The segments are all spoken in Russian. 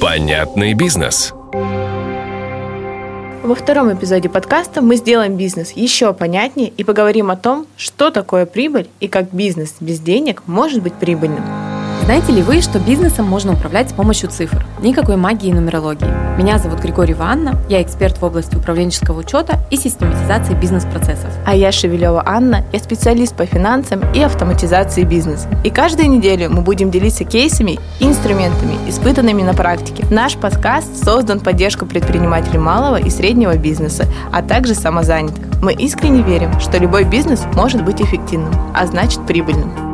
Понятный бизнес. Во втором эпизоде подкаста мы сделаем бизнес еще понятнее и поговорим о том, что такое прибыль и как бизнес без денег может быть прибыльным. Знаете ли вы, что бизнесом можно управлять с помощью цифр? Никакой магии и нумерологии. Меня зовут Григорий Анна, я эксперт в области управленческого учета и систематизации бизнес-процессов. А я Шевелева Анна, я специалист по финансам и автоматизации бизнеса. И каждую неделю мы будем делиться кейсами и инструментами, испытанными на практике. Наш подкаст создан в поддержку предпринимателей малого и среднего бизнеса, а также самозанятых. Мы искренне верим, что любой бизнес может быть эффективным, а значит прибыльным.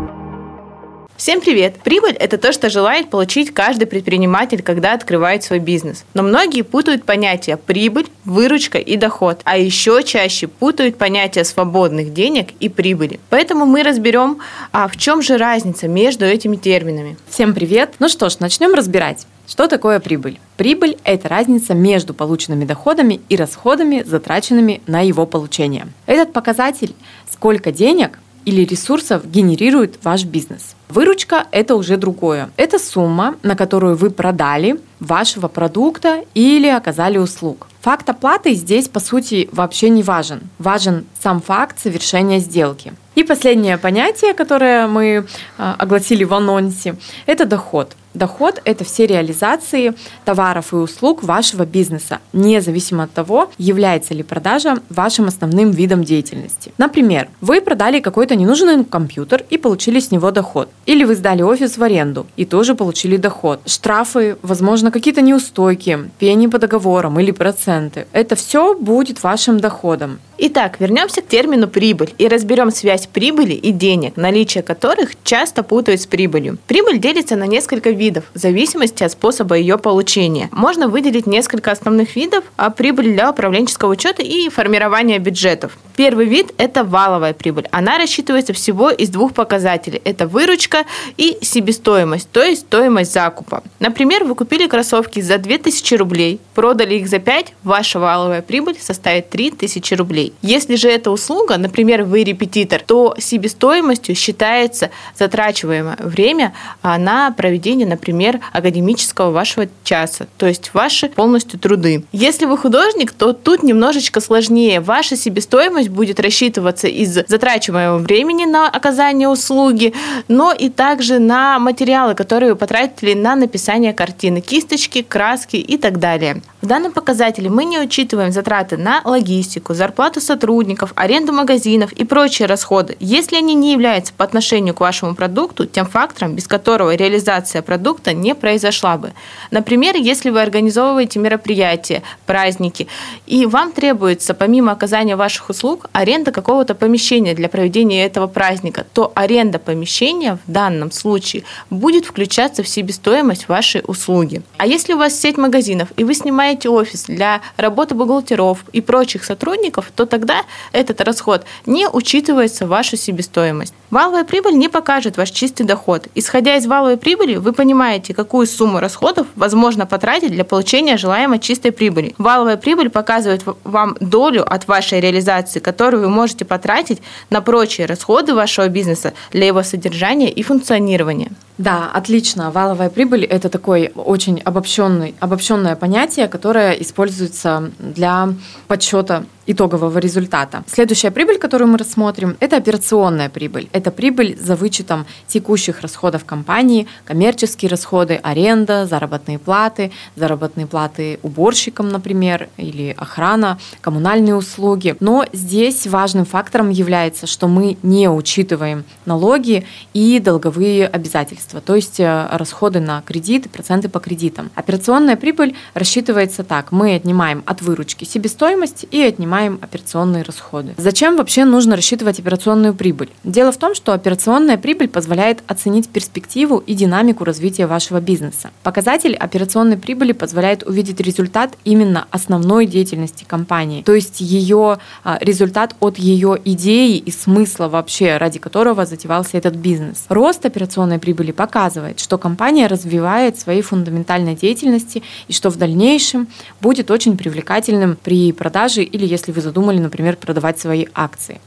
Всем привет! Прибыль – это то, что желает получить каждый предприниматель, когда открывает свой бизнес. Но многие путают понятия прибыль, выручка и доход, а еще чаще путают понятия свободных денег и прибыли. Поэтому мы разберем, а в чем же разница между этими терминами. Всем привет! Ну что ж, начнем разбирать. Что такое прибыль? Прибыль – это разница между полученными доходами и расходами, затраченными на его получение. Этот показатель – сколько денег или ресурсов генерирует ваш бизнес. Выручка – это уже другое. Это сумма, на которую вы продали вашего продукта или оказали услуг. Факт оплаты здесь, по сути, вообще не важен. Важен сам факт совершения сделки. И последнее понятие, которое мы а, огласили в анонсе, это доход. Доход – это все реализации товаров и услуг вашего бизнеса, независимо от того, является ли продажа вашим основным видом деятельности. Например, вы продали какой-то ненужный компьютер и получили с него доход. Или вы сдали офис в аренду и тоже получили доход. Штрафы, возможно, какие-то неустойки, пени по договорам или проценты. Это все будет вашим доходом. Итак, вернемся к термину прибыль и разберем связь прибыли и денег, наличие которых часто путают с прибылью. Прибыль делится на несколько видов в зависимости от способа ее получения. Можно выделить несколько основных видов, а прибыль для управленческого учета и формирования бюджетов. Первый вид – это валовая прибыль. Она рассчитывается всего из двух показателей. Это выручка и себестоимость, то есть стоимость закупа. Например, вы купили кроссовки за 2000 рублей, продали их за 5, ваша валовая прибыль составит 3000 рублей. Если же это услуга, например, вы репетитор, то себестоимостью считается затрачиваемое время а, на проведение, например, академического вашего часа, то есть ваши полностью труды. Если вы художник, то тут немножечко сложнее. Ваша себестоимость будет рассчитываться из затрачиваемого времени на оказание услуги, но и также на материалы, которые вы потратили на написание картины, кисточки, краски и так далее. В данном показателе мы не учитываем затраты на логистику, зарплату сотрудников, аренду магазинов и прочие расходы, если они не являются по отношению к вашему продукту тем фактором, без которого реализация продукта не произошла бы. Например, если вы организовываете мероприятия, праздники, и вам требуется помимо оказания ваших услуг аренда какого-то помещения для проведения этого праздника, то аренда помещения в данном случае будет включаться в себестоимость вашей услуги. А если у вас сеть магазинов и вы снимаете нанимаете офис для работы бухгалтеров и прочих сотрудников, то тогда этот расход не учитывается в вашу себестоимость. Валовая прибыль не покажет ваш чистый доход. Исходя из валовой прибыли, вы понимаете, какую сумму расходов возможно потратить для получения желаемой чистой прибыли. Валовая прибыль показывает вам долю от вашей реализации, которую вы можете потратить на прочие расходы вашего бизнеса для его содержания и функционирования. Да, отлично. Валовая прибыль – это такой очень обобщенный, обобщенное понятие, которое используется для подсчета итогового результата. Следующая прибыль, которую мы рассмотрим, это операционная прибыль. Это прибыль за вычетом текущих расходов компании, коммерческие расходы, аренда, заработные платы, заработные платы уборщикам, например, или охрана, коммунальные услуги. Но здесь важным фактором является, что мы не учитываем налоги и долговые обязательства, то есть э, расходы на кредиты, проценты по кредитам. Операционная прибыль рассчитывается так. Мы отнимаем от выручки себестоимость и отнимаем операционные расходы. Зачем вообще нужно рассчитывать операционную прибыль? Дело в том, что операционная прибыль позволяет оценить перспективу и динамику развития вашего бизнеса. Показатель операционной прибыли позволяет увидеть результат именно основной деятельности компании, то есть ее а, результат от ее идеи и смысла вообще, ради которого затевался этот бизнес. Рост операционной прибыли показывает, что компания развивает свои фундаментальные деятельности и что в дальнейшем будущем будет очень привлекательным при продаже или если вы задумали, например, продавать свои акции.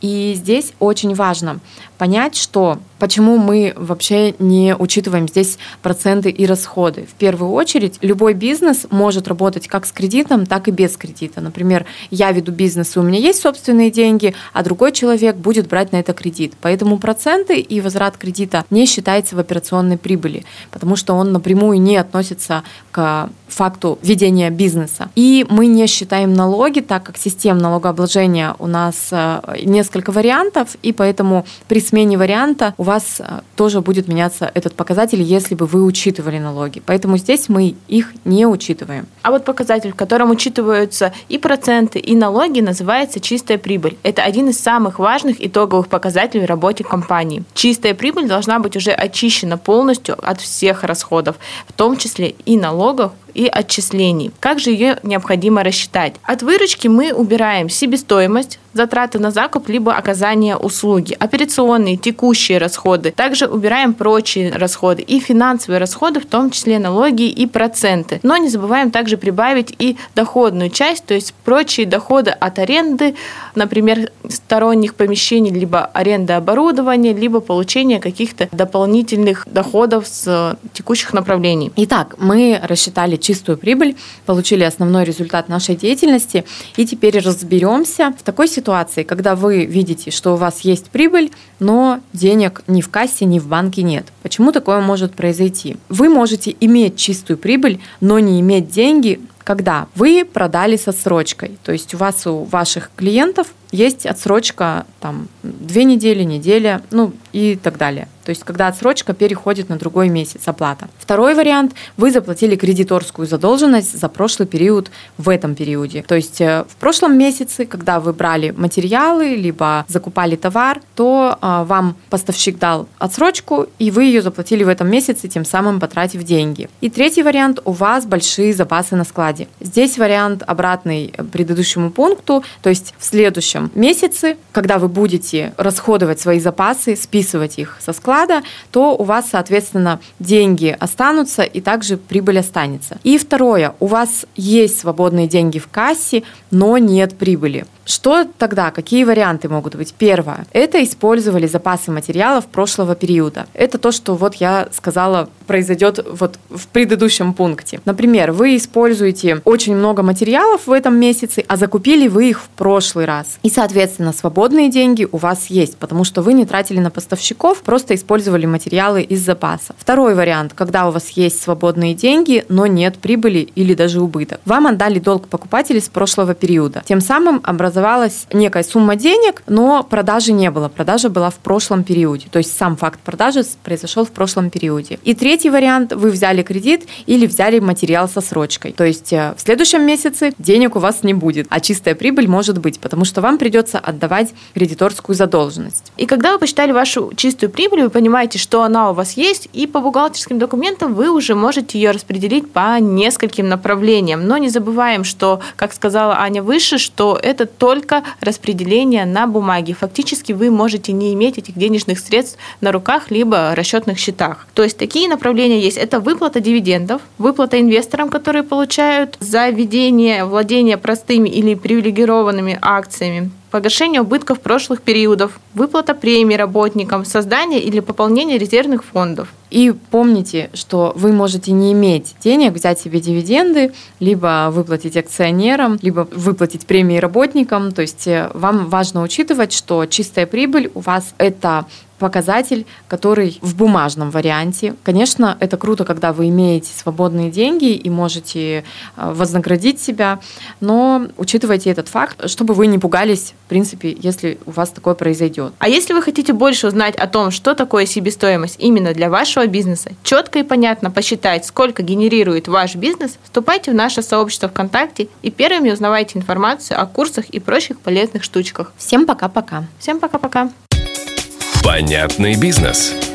И здесь очень важно понять, что почему мы вообще не учитываем здесь проценты и расходы. В первую очередь, любой бизнес может работать как с кредитом, так и без кредита. Например, я веду бизнес, и у меня есть собственные деньги, а другой человек будет брать на это кредит. Поэтому проценты и возврат кредита не считается в операционной прибыли, потому что он напрямую не относится к факту ведения бизнеса. И мы не считаем налоги, так как систем налогообложения у нас э, несколько вариантов, и поэтому при смене варианта у вас э, тоже будет меняться этот показатель, если бы вы учитывали налоги. Поэтому здесь мы их не учитываем. А вот показатель, в котором учитываются и проценты, и налоги, называется чистая прибыль. Это один из самых важных итоговых показателей в работе компании. Чистая прибыль должна быть уже очищена полностью от всех расходов, в том числе и налогов, и отчислений. Как же ее необходимо рассчитать? От выручки мы убираем себестоимость, затраты на закуп либо оказание услуги, операционные, текущие расходы. Также убираем прочие расходы и финансовые расходы, в том числе налоги и проценты. Но не забываем также прибавить и доходную часть, то есть прочие доходы от аренды, например, сторонних помещений, либо аренда оборудования, либо получение каких-то дополнительных доходов с текущих направлений. Итак, мы рассчитали чистую прибыль, получили основной результат нашей деятельности, и теперь разберемся в такой ситуации, когда вы видите, что у вас есть прибыль, но денег ни в кассе, ни в банке нет. Почему такое может произойти? Вы можете иметь чистую прибыль, но не иметь деньги, когда вы продали с отсрочкой. То есть у вас, у ваших клиентов есть отсрочка там две недели, неделя, ну и так далее. То есть, когда отсрочка переходит на другой месяц оплата. Второй вариант – вы заплатили кредиторскую задолженность за прошлый период в этом периоде. То есть, э, в прошлом месяце, когда вы брали материалы, либо закупали товар, то а, вам поставщик дал отсрочку, и вы ее заплатили в этом месяце, тем самым потратив деньги. И третий вариант – у вас большие запасы на складе. Здесь вариант обратный предыдущему пункту, то есть в следующем следующем месяце, когда вы будете расходовать свои запасы, списывать их со склада, то у вас, соответственно, деньги останутся и также прибыль останется. И второе, у вас есть свободные деньги в кассе, но нет прибыли. Что тогда? Какие варианты могут быть? Первое. Это использовали запасы материалов прошлого периода. Это то, что вот я сказала произойдет вот в предыдущем пункте. Например, вы используете очень много материалов в этом месяце, а закупили вы их в прошлый раз. И, соответственно, свободные деньги у вас есть, потому что вы не тратили на поставщиков, просто использовали материалы из запаса. Второй вариант, когда у вас есть свободные деньги, но нет прибыли или даже убыток. Вам отдали долг покупателей с прошлого периода. Тем самым образовали образовалась некая сумма денег, но продажи не было. Продажа была в прошлом периоде. То есть сам факт продажи произошел в прошлом периоде. И третий вариант, вы взяли кредит или взяли материал со срочкой. То есть э, в следующем месяце денег у вас не будет, а чистая прибыль может быть, потому что вам придется отдавать кредиторскую задолженность. И когда вы посчитали вашу чистую прибыль, вы понимаете, что она у вас есть, и по бухгалтерским документам вы уже можете ее распределить по нескольким направлениям. Но не забываем, что, как сказала Аня выше, что это только распределение на бумаге. Фактически вы можете не иметь этих денежных средств на руках либо расчетных счетах. То есть такие направления есть. Это выплата дивидендов, выплата инвесторам, которые получают за ведение владения простыми или привилегированными акциями, погашение убытков прошлых периодов, выплата премий работникам, создание или пополнение резервных фондов. И помните, что вы можете не иметь денег, взять себе дивиденды, либо выплатить акционерам, либо выплатить премии работникам. То есть э, вам важно учитывать, что чистая прибыль у вас это показатель, который в бумажном варианте. Конечно, это круто, когда вы имеете свободные деньги и можете э, вознаградить себя, но учитывайте этот факт, чтобы вы не пугались, в принципе, если у вас такое произойдет. А если вы хотите больше узнать о том, что такое себестоимость именно для вашего бизнеса, четко и понятно посчитать, сколько генерирует ваш бизнес, вступайте в наше сообщество ВКонтакте и первыми узнавайте информацию о курсах и прочих полезных штучках. Всем пока-пока. Всем пока-пока. Понятный бизнес.